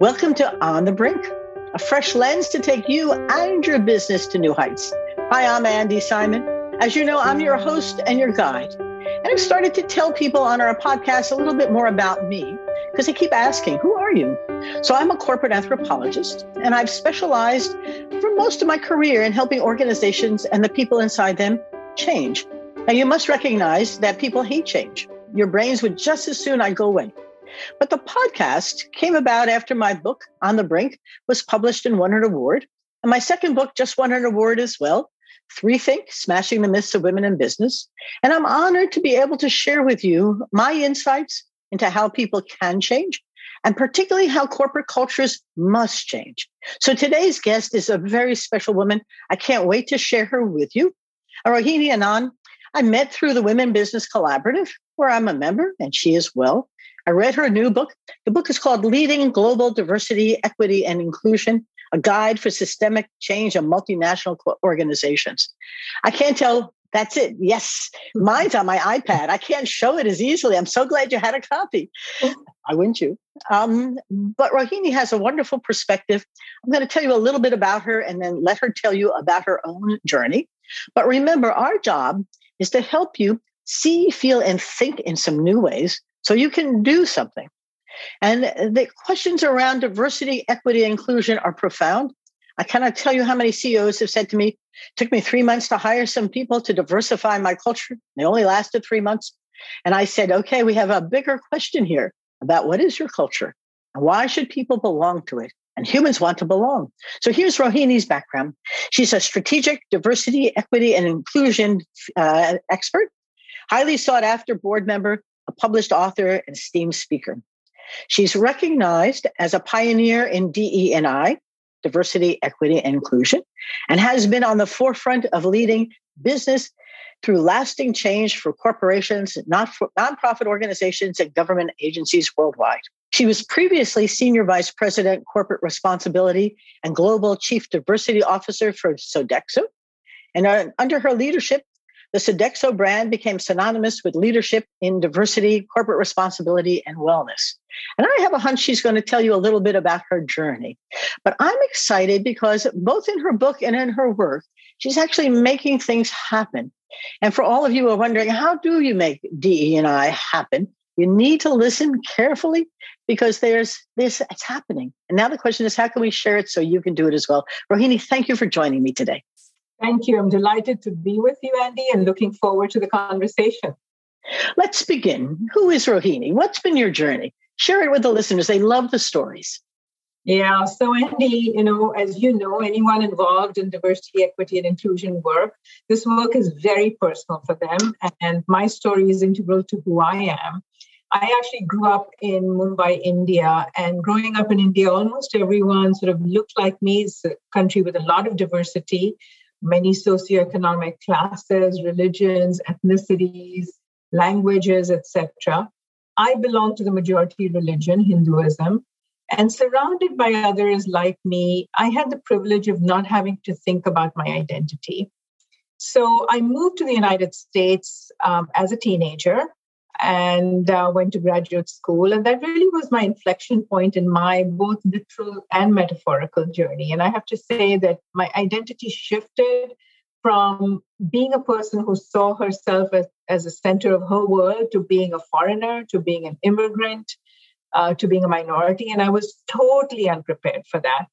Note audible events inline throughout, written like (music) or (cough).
Welcome to On the Brink, a fresh lens to take you and your business to new heights. Hi, I'm Andy Simon. As you know, I'm your host and your guide. And I've started to tell people on our podcast a little bit more about me because they keep asking, Who are you? So I'm a corporate anthropologist, and I've specialized for most of my career in helping organizations and the people inside them change. Now, you must recognize that people hate change. Your brains would just as soon I go away. But the podcast came about after my book, On the Brink, was published and won an award. And my second book just won an award as well Rethink Smashing the Myths of Women in Business. And I'm honored to be able to share with you my insights into how people can change and particularly how corporate cultures must change. So today's guest is a very special woman. I can't wait to share her with you. Rohini Anand, I met through the Women Business Collaborative, where I'm a member, and she is well. I read her new book. The book is called Leading Global Diversity, Equity, and Inclusion A Guide for Systemic Change of Multinational Organizations. I can't tell that's it. Yes. Mine's on my iPad. I can't show it as easily. I'm so glad you had a copy. I wouldn't you? Um, but Rohini has a wonderful perspective. I'm going to tell you a little bit about her and then let her tell you about her own journey. But remember, our job is to help you see, feel, and think in some new ways so you can do something. And the questions around diversity, equity, inclusion are profound. I cannot tell you how many CEOs have said to me, "It took me three months to hire some people to diversify my culture. They only lasted three months. And I said, okay, we have a bigger question here about what is your culture and why should people belong to it? And humans want to belong. So here's Rohini's background. She's a strategic diversity, equity, and inclusion uh, expert, highly sought after board member, a published author, and esteemed speaker. She's recognized as a pioneer in DE&I, diversity, equity, and inclusion, and has been on the forefront of leading business through lasting change for corporations, not for nonprofit organizations, and government agencies worldwide. She was previously Senior Vice President, Corporate Responsibility and Global Chief Diversity Officer for Sodexo. And uh, under her leadership, the Sodexo brand became synonymous with leadership in diversity, corporate responsibility, and wellness. And I have a hunch she's going to tell you a little bit about her journey. But I'm excited because both in her book and in her work, she's actually making things happen. And for all of you who are wondering, how do you make DE and I happen? You need to listen carefully because there's this, it's happening. And now the question is, how can we share it so you can do it as well? Rohini, thank you for joining me today. Thank you. I'm delighted to be with you, Andy, and looking forward to the conversation. Let's begin. Who is Rohini? What's been your journey? Share it with the listeners. They love the stories. Yeah. So, Andy, you know, as you know, anyone involved in diversity, equity, and inclusion work, this work is very personal for them. And my story is integral to who I am. I actually grew up in Mumbai, India, and growing up in India, almost everyone sort of looked like me. It's a country with a lot of diversity, many socioeconomic classes, religions, ethnicities, languages, etc. I belong to the majority religion, Hinduism, and surrounded by others like me, I had the privilege of not having to think about my identity. So I moved to the United States um, as a teenager and uh, went to graduate school. And that really was my inflection point in my both literal and metaphorical journey. And I have to say that my identity shifted from being a person who saw herself as, as a center of her world to being a foreigner, to being an immigrant, uh, to being a minority. And I was totally unprepared for that.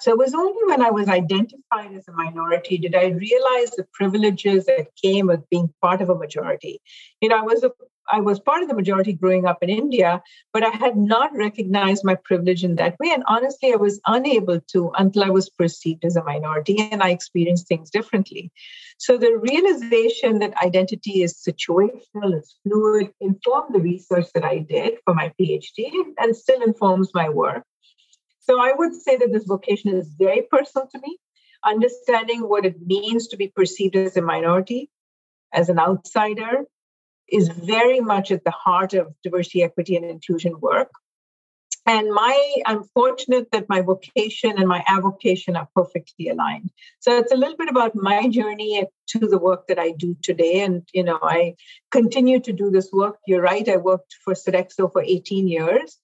So it was only when I was identified as a minority did I realize the privileges that came with being part of a majority. You know, I was a I was part of the majority growing up in India, but I had not recognized my privilege in that way. And honestly, I was unable to until I was perceived as a minority and I experienced things differently. So the realization that identity is situational, is fluid, informed the research that I did for my PhD and still informs my work. So I would say that this vocation is very personal to me, understanding what it means to be perceived as a minority, as an outsider, is very much at the heart of diversity, equity, and inclusion work. And my, I'm fortunate that my vocation and my avocation are perfectly aligned. So it's a little bit about my journey to the work that I do today. And, you know, I continue to do this work. You're right. I worked for Sodexo for 18 years.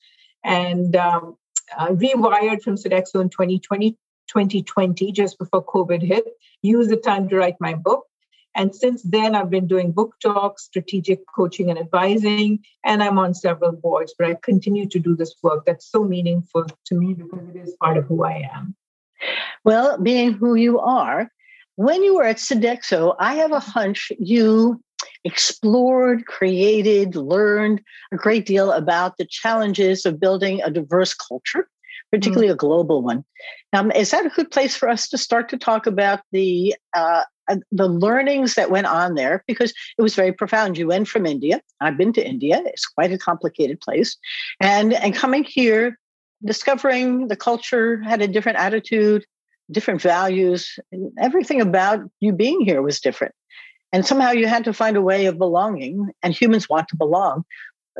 And um, uh, rewired from Sodexo in 2020, 2020, just before COVID hit, used the time to write my book. And since then, I've been doing book talks, strategic coaching and advising, and I'm on several boards. But I continue to do this work that's so meaningful to me because it is part of who I am. Well, being who you are, when you were at Sodexo, I have a hunch you explored, created, learned a great deal about the challenges of building a diverse culture, particularly mm-hmm. a global one. Um, is that a good place for us to start to talk about the uh, uh, the learnings that went on there? Because it was very profound. You went from India. I've been to India. It's quite a complicated place, and and coming here, discovering the culture had a different attitude, different values, everything about you being here was different. And somehow you had to find a way of belonging, and humans want to belong.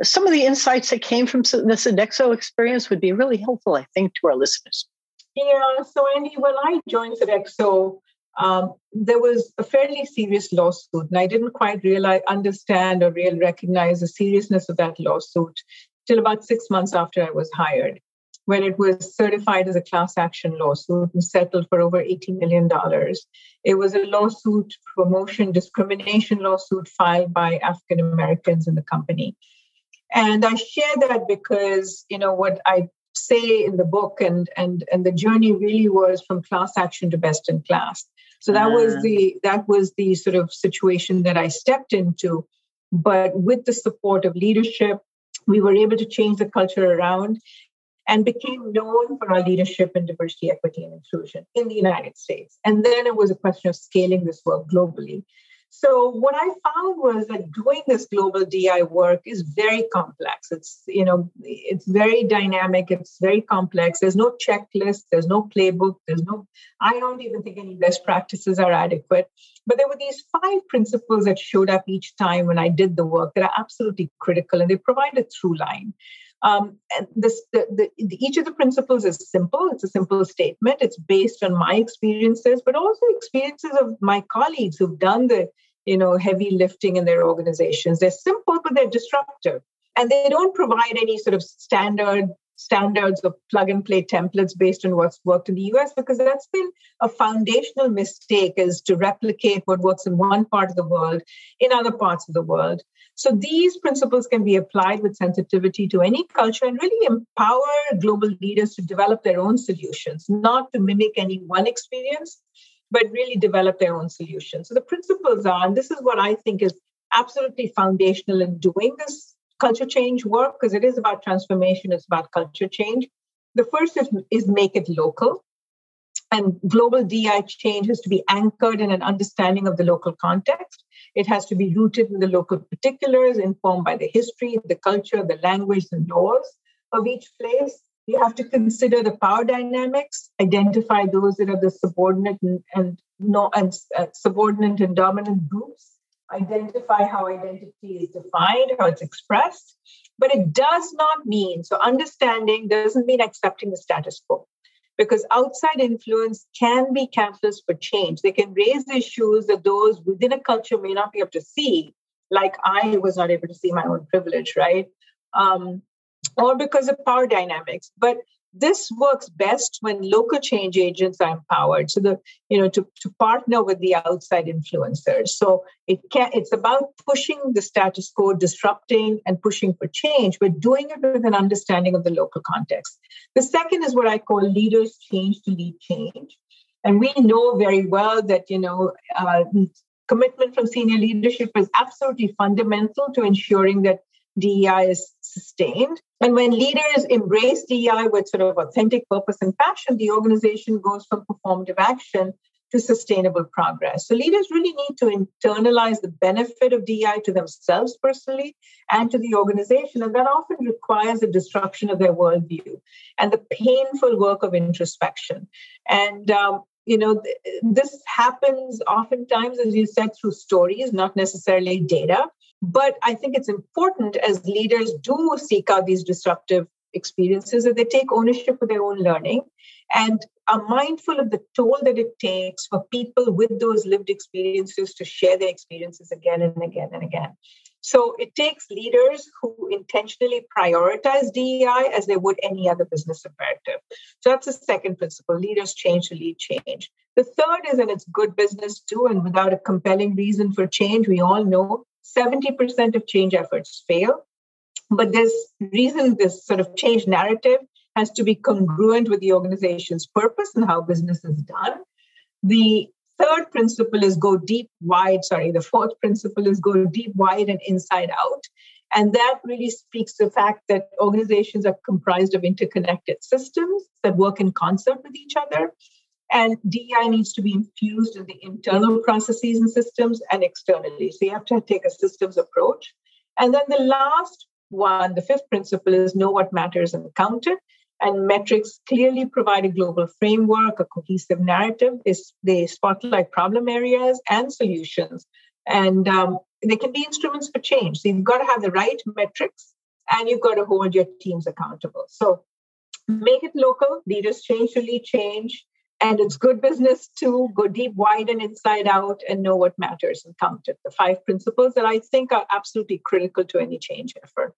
Some of the insights that came from the Sodexo experience would be really helpful, I think, to our listeners. Yeah, so Andy, when I joined Sodexo, um, there was a fairly serious lawsuit, and I didn't quite realize, understand, or really recognize the seriousness of that lawsuit till about six months after I was hired when it was certified as a class action lawsuit and settled for over $80 million. It was a lawsuit, promotion discrimination lawsuit filed by African Americans in the company. And I share that because, you know, what I say in the book and and and the journey really was from class action to best in class. So that was ah. the that was the sort of situation that I stepped into. But with the support of leadership, we were able to change the culture around and became known for our leadership in diversity, equity, and inclusion in the United States. And then it was a question of scaling this work globally. So what I found was that doing this global DI work is very complex. It's you know it's very dynamic. It's very complex. There's no checklist. There's no playbook. There's no. I don't even think any best practices are adequate. But there were these five principles that showed up each time when I did the work that are absolutely critical, and they provide a through line. Um, and this, the, the, each of the principles is simple. It's a simple statement. It's based on my experiences, but also experiences of my colleagues who've done the you know heavy lifting in their organizations. They're simple, but they're disruptive, and they don't provide any sort of standard standards of plug and play templates based on what's worked in the US because that's been a foundational mistake is to replicate what works in one part of the world in other parts of the world. So these principles can be applied with sensitivity to any culture and really empower global leaders to develop their own solutions, not to mimic any one experience, but really develop their own solutions. So the principles are, and this is what I think is absolutely foundational in doing this culture change work, because it is about transformation, it's about culture change. The first is, is make it local. And global DI change has to be anchored in an understanding of the local context. It has to be rooted in the local particulars, informed by the history, the culture, the language, the laws of each place. You have to consider the power dynamics, identify those that are the subordinate and, and no and uh, subordinate and dominant groups, identify how identity is defined, how it's expressed. But it does not mean so understanding doesn't mean accepting the status quo because outside influence can be catalysts for change. They can raise issues that those within a culture may not be able to see, like I was not able to see my own privilege, right? Um, or because of power dynamics. But this works best when local change agents are empowered so the you know to, to partner with the outside influencers. So it can it's about pushing the status quo disrupting and pushing for change but doing it with an understanding of the local context. The second is what i call leaders change to lead change. And we know very well that you know uh, commitment from senior leadership is absolutely fundamental to ensuring that DEI is sustained. And when leaders embrace DEI with sort of authentic purpose and passion, the organization goes from performative action to sustainable progress. So leaders really need to internalize the benefit of DEI to themselves personally and to the organization. And that often requires a disruption of their worldview and the painful work of introspection. And um, you know, th- this happens oftentimes, as you said, through stories, not necessarily data. But I think it's important as leaders do seek out these disruptive experiences that they take ownership of their own learning and are mindful of the toll that it takes for people with those lived experiences to share their experiences again and again and again. So it takes leaders who intentionally prioritize DEI as they would any other business imperative. So that's the second principle leaders change to lead change. The third is, and it's good business too, and without a compelling reason for change, we all know 70% of change efforts fail. But this reason, this sort of change narrative has to be congruent with the organization's purpose and how business is done. The third principle is go deep, wide. Sorry, the fourth principle is go deep, wide, and inside out. And that really speaks to the fact that organizations are comprised of interconnected systems that work in concert with each other. And DEI needs to be infused in the internal processes and systems and externally. So you have to take a systems approach. And then the last one, the fifth principle is know what matters and count it. And metrics clearly provide a global framework, a cohesive narrative. They, they spotlight problem areas and solutions. And um, they can be instruments for change. So you've got to have the right metrics and you've got to hold your teams accountable. So make it local, leaders change to lead change. And it's good business to go deep, wide, and inside out and know what matters and count it. The five principles that I think are absolutely critical to any change effort.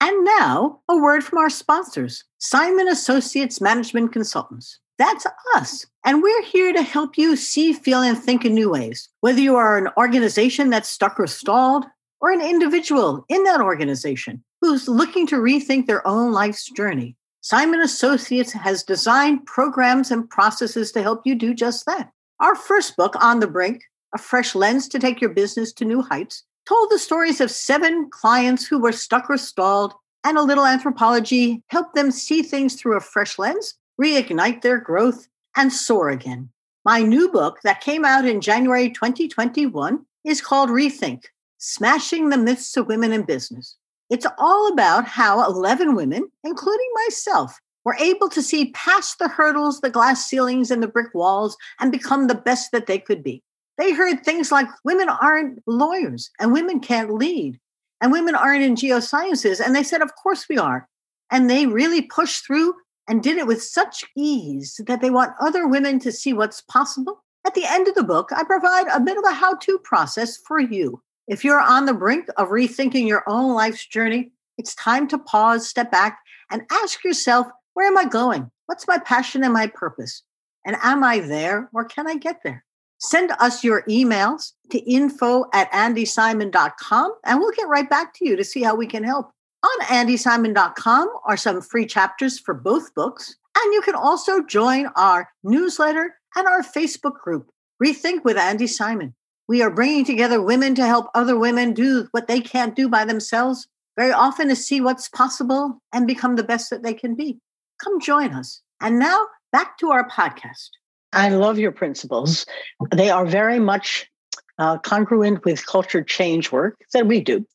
And now, a word from our sponsors, Simon Associates Management Consultants. That's us. And we're here to help you see, feel, and think in new ways. Whether you are an organization that's stuck or stalled, or an individual in that organization who's looking to rethink their own life's journey, Simon Associates has designed programs and processes to help you do just that. Our first book, On the Brink, A Fresh Lens to Take Your Business to New Heights, told the stories of seven clients who were stuck or stalled, and a little anthropology helped them see things through a fresh lens, reignite their growth, and soar again. My new book that came out in January 2021 is called Rethink Smashing the Myths of Women in Business. It's all about how 11 women, including myself, were able to see past the hurdles, the glass ceilings, and the brick walls and become the best that they could be. They heard things like women aren't lawyers and women can't lead and women aren't in geosciences. And they said, Of course we are. And they really pushed through and did it with such ease that they want other women to see what's possible. At the end of the book, I provide a bit of a how to process for you. If you're on the brink of rethinking your own life's journey, it's time to pause, step back, and ask yourself, where am I going? What's my passion and my purpose? And am I there or can I get there? Send us your emails to info at andysimon.com and we'll get right back to you to see how we can help. On andysimon.com are some free chapters for both books. And you can also join our newsletter and our Facebook group, Rethink with Andy Simon. We are bringing together women to help other women do what they can't do by themselves, very often to see what's possible and become the best that they can be. Come join us. And now back to our podcast. I love your principles. They are very much uh, congruent with culture change work that we do.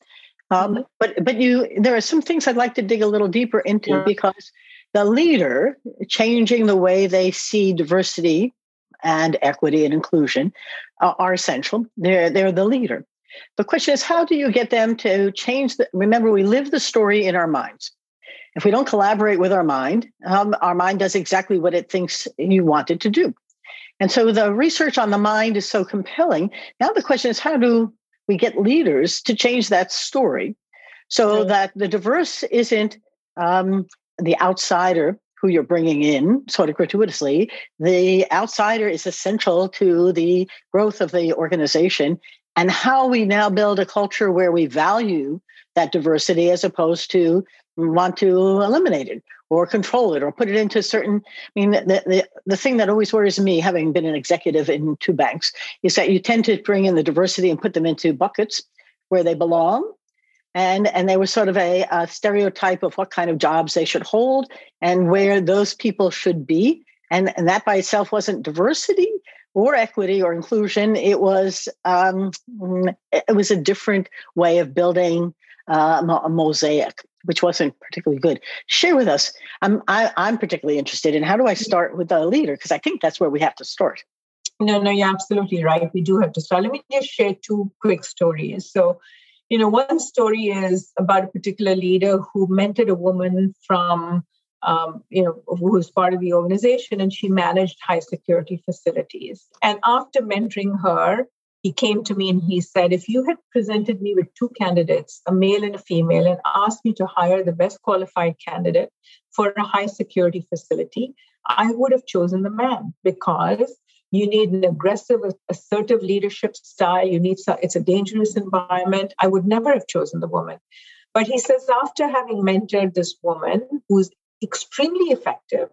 Um, mm-hmm. but but you, there are some things I'd like to dig a little deeper into yeah. because the leader changing the way they see diversity and equity and inclusion uh, are essential. They're they're the leader. The question is, how do you get them to change? The, remember, we live the story in our minds. If we don't collaborate with our mind, um, our mind does exactly what it thinks you want it to do. And so the research on the mind is so compelling. Now the question is how do we get leaders to change that story so that the diverse isn't um, the outsider who you're bringing in sort of gratuitously. The outsider is essential to the growth of the organization and how we now build a culture where we value that diversity as opposed to want to eliminate it or control it or put it into certain i mean the, the, the thing that always worries me having been an executive in two banks is that you tend to bring in the diversity and put them into buckets where they belong and and they were sort of a, a stereotype of what kind of jobs they should hold and where those people should be and, and that by itself wasn't diversity or equity or inclusion it was um, it was a different way of building uh, a mosaic which wasn't particularly good. Share with us. I'm I, am i am particularly interested in how do I start with the leader because I think that's where we have to start. No, no, you're absolutely right. We do have to start. Let me just share two quick stories. So, you know, one story is about a particular leader who mentored a woman from, um, you know, who was part of the organization, and she managed high security facilities. And after mentoring her, he came to me and he said, If you had presented me with two candidates, a male and a female, and asked me to hire the best qualified candidate for a high security facility, I would have chosen the man because you need an aggressive, assertive leadership style. You need it's a dangerous environment. I would never have chosen the woman. But he says, after having mentored this woman who's extremely effective,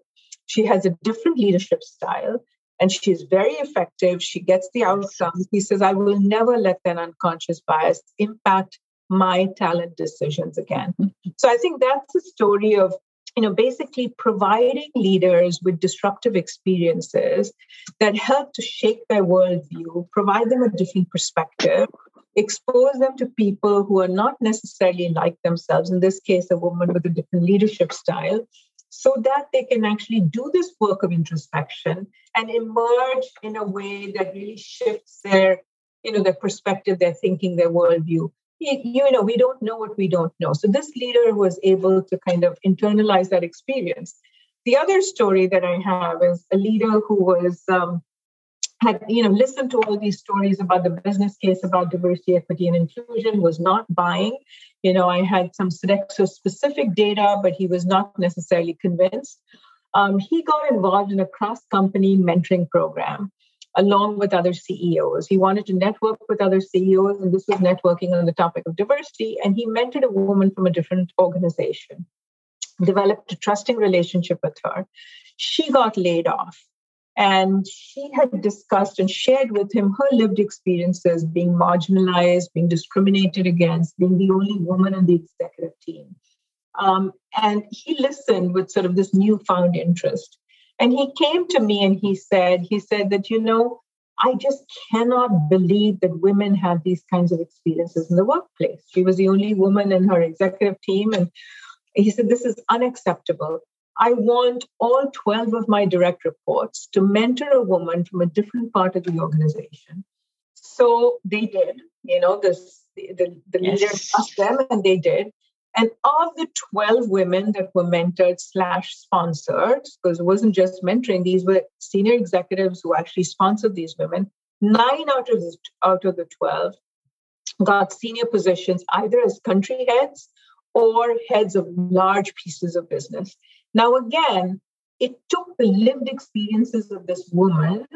she has a different leadership style and she's very effective. She gets the outcomes. He says, I will never let that unconscious bias impact my talent decisions again. Mm-hmm. So I think that's the story of you know basically providing leaders with disruptive experiences that help to shake their worldview provide them a different perspective expose them to people who are not necessarily like themselves in this case a woman with a different leadership style so that they can actually do this work of introspection and emerge in a way that really shifts their you know their perspective their thinking their worldview you know we don't know what we don't know. So this leader was able to kind of internalize that experience. The other story that i have is a leader who was um, had you know listened to all these stories about the business case about diversity equity and inclusion was not buying. You know i had some sodexo specific data but he was not necessarily convinced. Um, he got involved in a cross company mentoring program along with other CEOs. He wanted to network with other CEOs, and this was networking on the topic of diversity. And he mentored a woman from a different organization, developed a trusting relationship with her. She got laid off. And she had discussed and shared with him her lived experiences being marginalized, being discriminated against, being the only woman on the executive team. Um, and he listened with sort of this newfound interest. And he came to me and he said, he said that, you know, I just cannot believe that women have these kinds of experiences in the workplace. She was the only woman in her executive team. And he said, This is unacceptable. I want all 12 of my direct reports to mentor a woman from a different part of the organization. So they did, you know, this, the, the, the yes. leader asked them and they did. And of the 12 women that were mentored slash sponsored, because it wasn't just mentoring, these were senior executives who actually sponsored these women. Nine out of the, out of the 12 got senior positions either as country heads or heads of large pieces of business. Now, again, it took the lived experiences of this woman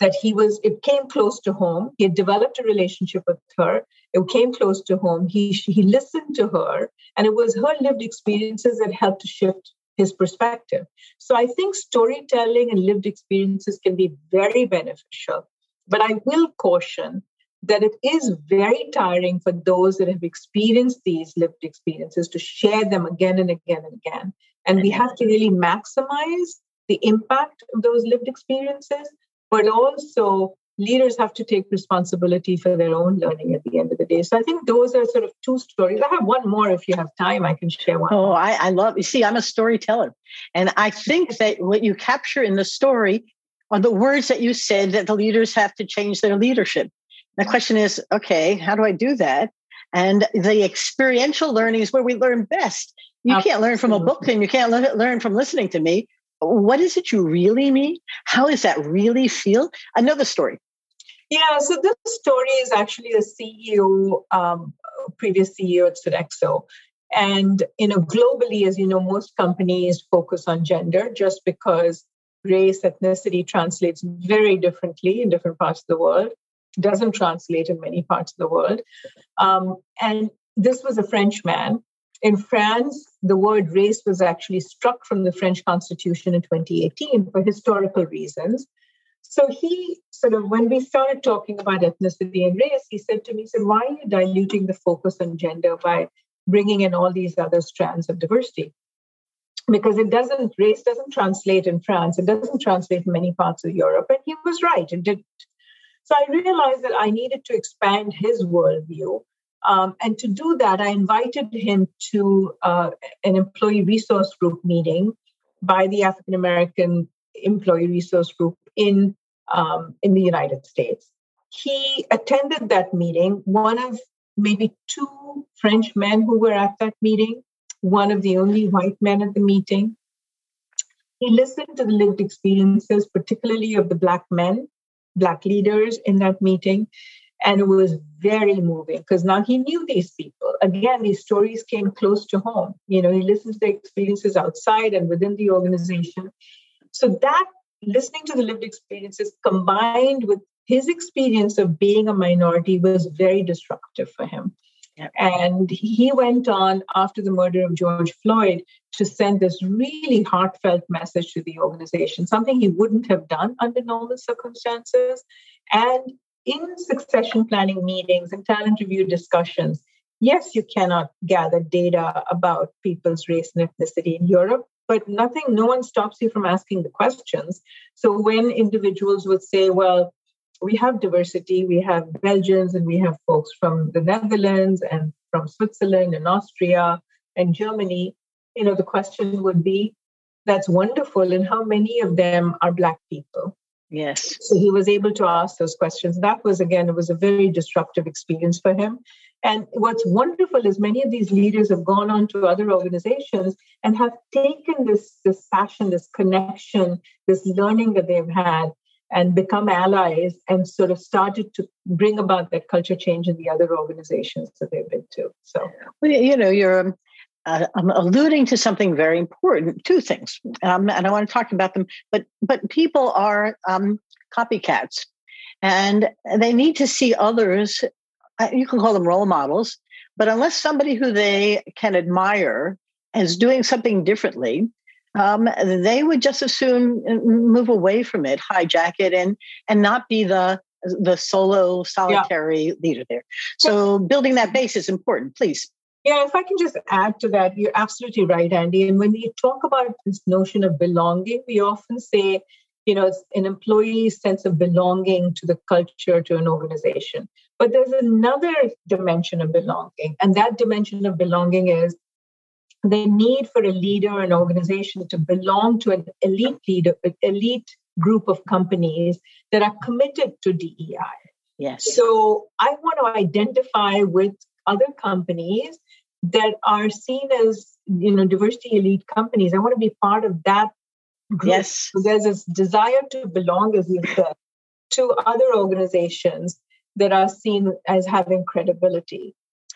that he was it came close to home. He had developed a relationship with her. It came close to home. He he listened to her and it was her lived experiences that helped to shift his perspective. So i think storytelling and lived experiences can be very beneficial but i will caution that it is very tiring for those that have experienced these lived experiences to share them again and again and again. And we have to really maximize the impact of those lived experiences but also leaders have to take responsibility for their own learning at the end of the day. So I think those are sort of two stories. I have one more if you have time, I can share one. Oh, I, I love you see, I'm a storyteller. And I think (laughs) that what you capture in the story are the words that you said that the leaders have to change their leadership. The question is, okay, how do I do that? And the experiential learning is where we learn best. You Absolutely. can't learn from a book and you can't learn from listening to me what is it you really mean? How does that really feel? Another story. Yeah, so this story is actually a CEO, um, previous CEO at Sodexo. And you know, globally, as you know, most companies focus on gender just because race, ethnicity translates very differently in different parts of the world. Doesn't translate in many parts of the world. Um, and this was a French man in France, the word race was actually struck from the French Constitution in 2018 for historical reasons. So he sort of, when we started talking about ethnicity and race, he said to me, he said, why are you diluting the focus on gender by bringing in all these other strands of diversity? Because it doesn't, race doesn't translate in France, it doesn't translate in many parts of Europe. And he was right, it didn't. So I realized that I needed to expand his worldview um, and to do that, I invited him to uh, an employee resource group meeting by the African American Employee Resource Group in um, in the United States. He attended that meeting. One of maybe two French men who were at that meeting. One of the only white men at the meeting. He listened to the lived experiences, particularly of the Black men, Black leaders in that meeting. And it was very moving because now he knew these people. Again, these stories came close to home. You know, he listens to experiences outside and within the organization. So that listening to the lived experiences combined with his experience of being a minority was very disruptive for him. And he went on after the murder of George Floyd to send this really heartfelt message to the organization, something he wouldn't have done under normal circumstances. And in succession planning meetings and talent review discussions, yes, you cannot gather data about people's race and ethnicity in Europe, but nothing, no one stops you from asking the questions. So when individuals would say, well, we have diversity. We have Belgians and we have folks from the Netherlands and from Switzerland and Austria and Germany. You know, the question would be that's wonderful. And how many of them are Black people? Yes. So he was able to ask those questions. That was, again, it was a very disruptive experience for him. And what's wonderful is many of these leaders have gone on to other organizations and have taken this, this passion, this connection, this learning that they've had, and become allies and sort of started to bring about that culture change in the other organizations that they've been to. So, well, you know, you're um, uh, I'm alluding to something very important. Two things, um, and I want to talk about them. But but people are um, copycats, and they need to see others. Uh, you can call them role models, but unless somebody who they can admire is doing something differently, um, they would just as soon move away from it, hijack it, and and not be the the solo solitary yeah. leader there. So building that base is important. Please. Yeah, if I can just add to that, you're absolutely right, Andy. And when we talk about this notion of belonging, we often say, you know, it's an employee's sense of belonging to the culture, to an organization. But there's another dimension of belonging. And that dimension of belonging is the need for a leader and organization to belong to an elite leader, elite group of companies that are committed to DEI. Yes. So I want to identify with other companies that are seen as you know diversity elite companies. I want to be part of that group. Yes. So there's this desire to belong, as you said, to other organizations that are seen as having credibility.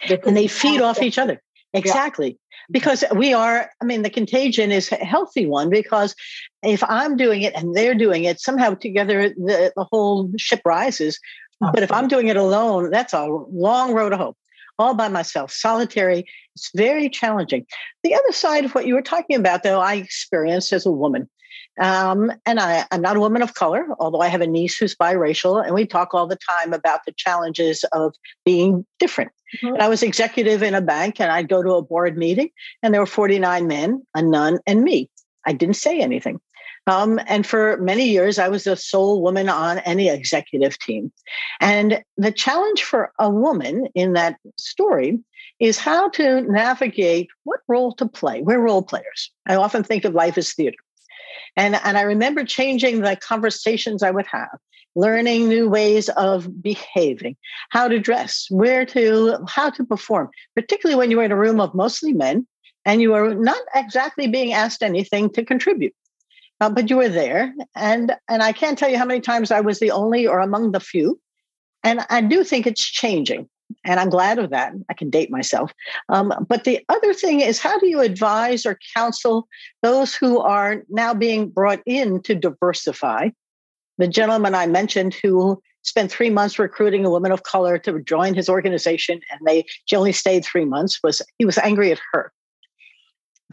And they feed off each other. Exactly. Yeah. Because we are, I mean, the contagion is a healthy one because if I'm doing it and they're doing it, somehow together the, the whole ship rises. But if I'm doing it alone, that's a long road to hope. All by myself, solitary. It's very challenging. The other side of what you were talking about, though, I experienced as a woman. Um, and I, I'm not a woman of color, although I have a niece who's biracial, and we talk all the time about the challenges of being different. Mm-hmm. And I was executive in a bank, and I'd go to a board meeting, and there were 49 men, a nun, and me. I didn't say anything. Um, and for many years, I was the sole woman on any executive team. And the challenge for a woman in that story is how to navigate what role to play. We're role players. I often think of life as theater. And, and I remember changing the conversations I would have, learning new ways of behaving, how to dress, where to, how to perform, particularly when you were in a room of mostly men and you were not exactly being asked anything to contribute. Uh, but you were there. And, and I can't tell you how many times I was the only or among the few. And I do think it's changing and I'm glad of that. I can date myself. Um, but the other thing is, how do you advise or counsel those who are now being brought in to diversify? The gentleman I mentioned who spent three months recruiting a woman of color to join his organization, and they she only stayed three months. Was he was angry at her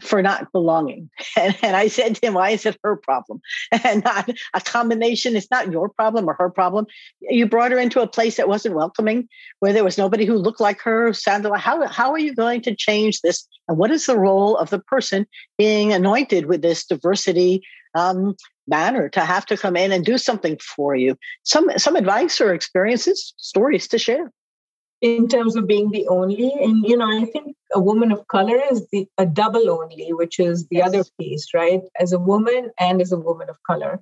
for not belonging. (laughs) And, and, I said to him, why is it her problem (laughs) and not a combination? It's not your problem or her problem. You brought her into a place that wasn't welcoming, where there was nobody who looked like her, sounded like, how, how are you going to change this? And what is the role of the person being anointed with this diversity um, banner to have to come in and do something for you? Some, some advice or experiences, stories to share in terms of being the only. And you know i think a woman of color is the a double only which is the yes. other piece right? As a woman and as a woman of color.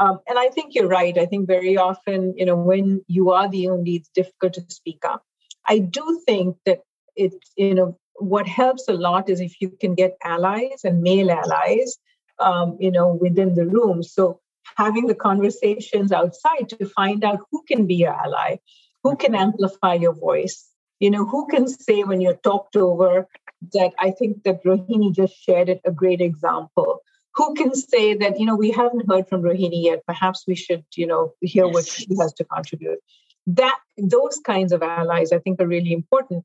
Um, and i think you're right. I think very often you know when you are the only it's difficult to speak up. I do think that it you know what helps a lot is if you can get allies and male allies um, you know within the room. So having the conversations outside to find out who can be your ally Who can amplify your voice? You know, who can say when you're talked over that I think that Rohini just shared it a great example. Who can say that, you know, we haven't heard from Rohini yet. Perhaps we should, you know, hear yes. what she has to contribute. That those kinds of allies I think are really important.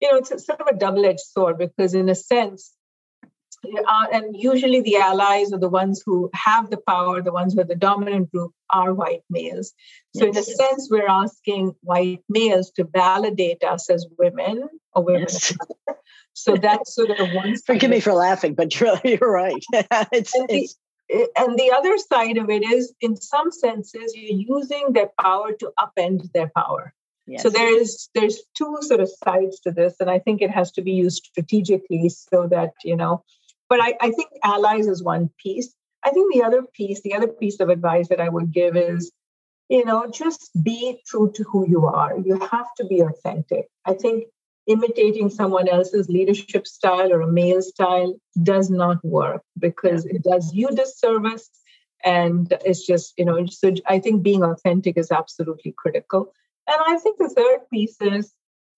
You know, it's a, sort of a double-edged sword because in a sense, uh, and usually the allies are the ones who have the power, the ones who are the dominant group are white males. So, yes, in a yes. sense, we're asking white males to validate us as women or women. Yes. So that's sort of one. Forgive me for laughing, but (laughs) you're, you're right. (laughs) it's, and, it's... The, and the other side of it is, in some senses, you're using their power to upend their power. Yes. So there is there's two sort of sides to this, and I think it has to be used strategically so that you know but I, I think allies is one piece. I think the other piece, the other piece of advice that I would give is, you know, just be true to who you are. You have to be authentic. I think imitating someone else's leadership style or a male style does not work because it does you disservice and it's just you know so i think being authentic is absolutely critical and i think the third piece is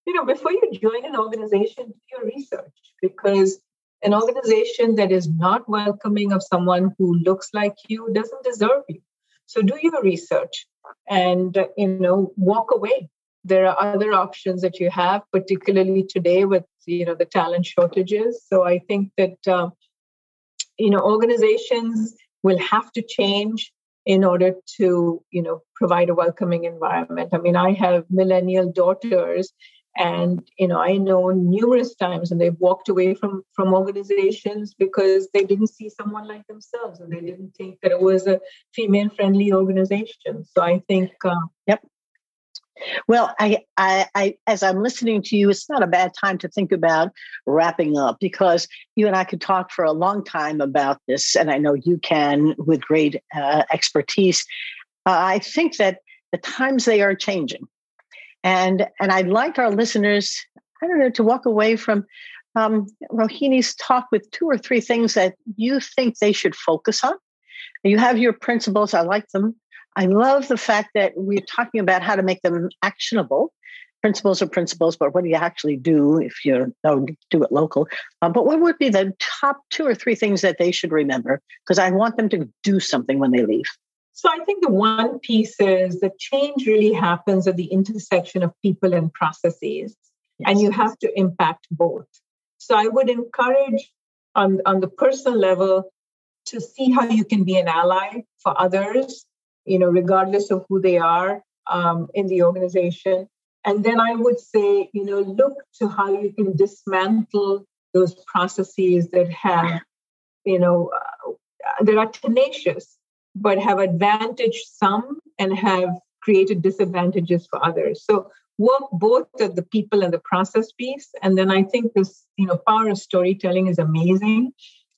you know before you join an organization do your research because an organization that is not welcoming of someone who looks like you doesn't deserve you. So do your research and you know walk away. There are other options that you have, particularly today with you know the talent shortages. So I think that uh, you know organizations will have to change in order to you know provide a welcoming environment i mean i have millennial daughters and you know i know numerous times and they've walked away from from organizations because they didn't see someone like themselves and they didn't think that it was a female friendly organization. So i think uh, yep. Well I, I i as i'm listening to you it's not a bad time to think about wrapping up because you and i could talk for a long time about this and i know you can with great uh, expertise. Uh, i think that the times they are changing and and I'd like our listeners, I don't know, to walk away from um, Rohini's talk with two or three things that you think they should focus on. You have your principles. I like them. I love the fact that we're talking about how to make them actionable. Principles are principles, but what do you actually do if you don't do it local? Um, but what would be the top two or three things that they should remember? Because I want them to do something when they leave. So I think the one piece is that change really happens at the intersection of people and processes, yes. and you have to impact both. So I would encourage on, on the personal level to see how you can be an ally for others, you know, regardless of who they are um, in the organization. And then I would say, you know, look to how you can dismantle those processes that have, you know, uh, that are tenacious but have advantaged some and have created disadvantages for others. So work both at the people and the process piece. And then I think this, you know, power of storytelling is amazing.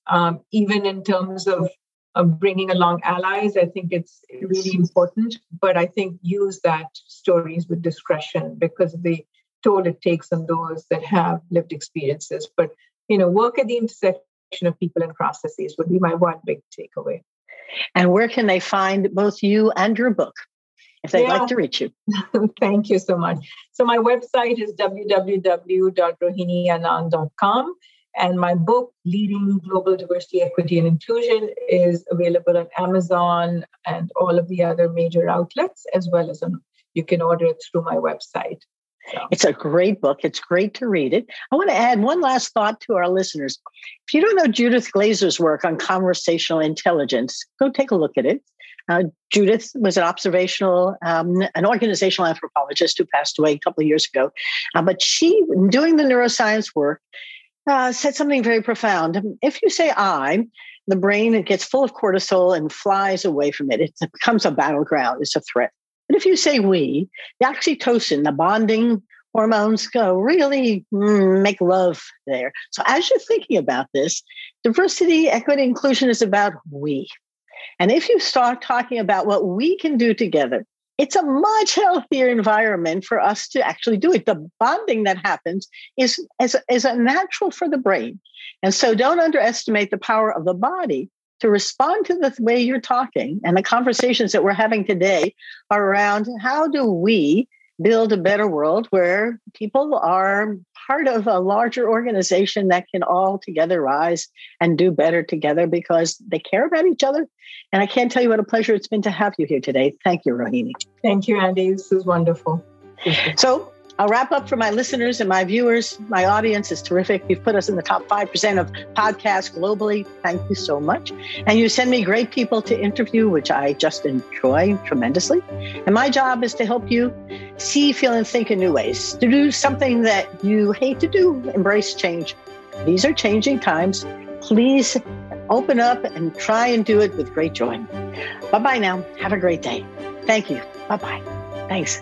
Um, even in terms of, of bringing along allies, I think it's really important. But I think use that stories with discretion because of the toll it takes on those that have lived experiences. But you know, work at the intersection of people and processes would be my one big takeaway. And where can they find both you and your book if they'd yeah. like to reach you? (laughs) Thank you so much. So, my website is www.rohinianand.com. And my book, Leading Global Diversity, Equity, and Inclusion, is available on Amazon and all of the other major outlets, as well as on, you can order it through my website. It's a great book. It's great to read it. I want to add one last thought to our listeners. If you don't know Judith Glaser's work on conversational intelligence, go take a look at it. Uh, Judith was an observational, um, an organizational anthropologist who passed away a couple of years ago. Uh, but she, doing the neuroscience work, uh, said something very profound. If you say I, the brain gets full of cortisol and flies away from it. It becomes a battleground. It's a threat. If you say we, the oxytocin, the bonding hormones go really mm, make love there. So as you're thinking about this, diversity, equity, inclusion is about we. And if you start talking about what we can do together, it's a much healthier environment for us to actually do it. The bonding that happens is, is, is a natural for the brain. And so don't underestimate the power of the body to respond to the way you're talking and the conversations that we're having today are around how do we build a better world where people are part of a larger organization that can all together rise and do better together because they care about each other. And I can't tell you what a pleasure it's been to have you here today. Thank you, Rohini. Thank you, Andy. This is wonderful. So I'll wrap up for my listeners and my viewers. My audience is terrific. You've put us in the top 5% of podcasts globally. Thank you so much. And you send me great people to interview, which I just enjoy tremendously. And my job is to help you see, feel, and think in new ways, to do something that you hate to do, embrace change. These are changing times. Please open up and try and do it with great joy. Bye bye now. Have a great day. Thank you. Bye bye. Thanks.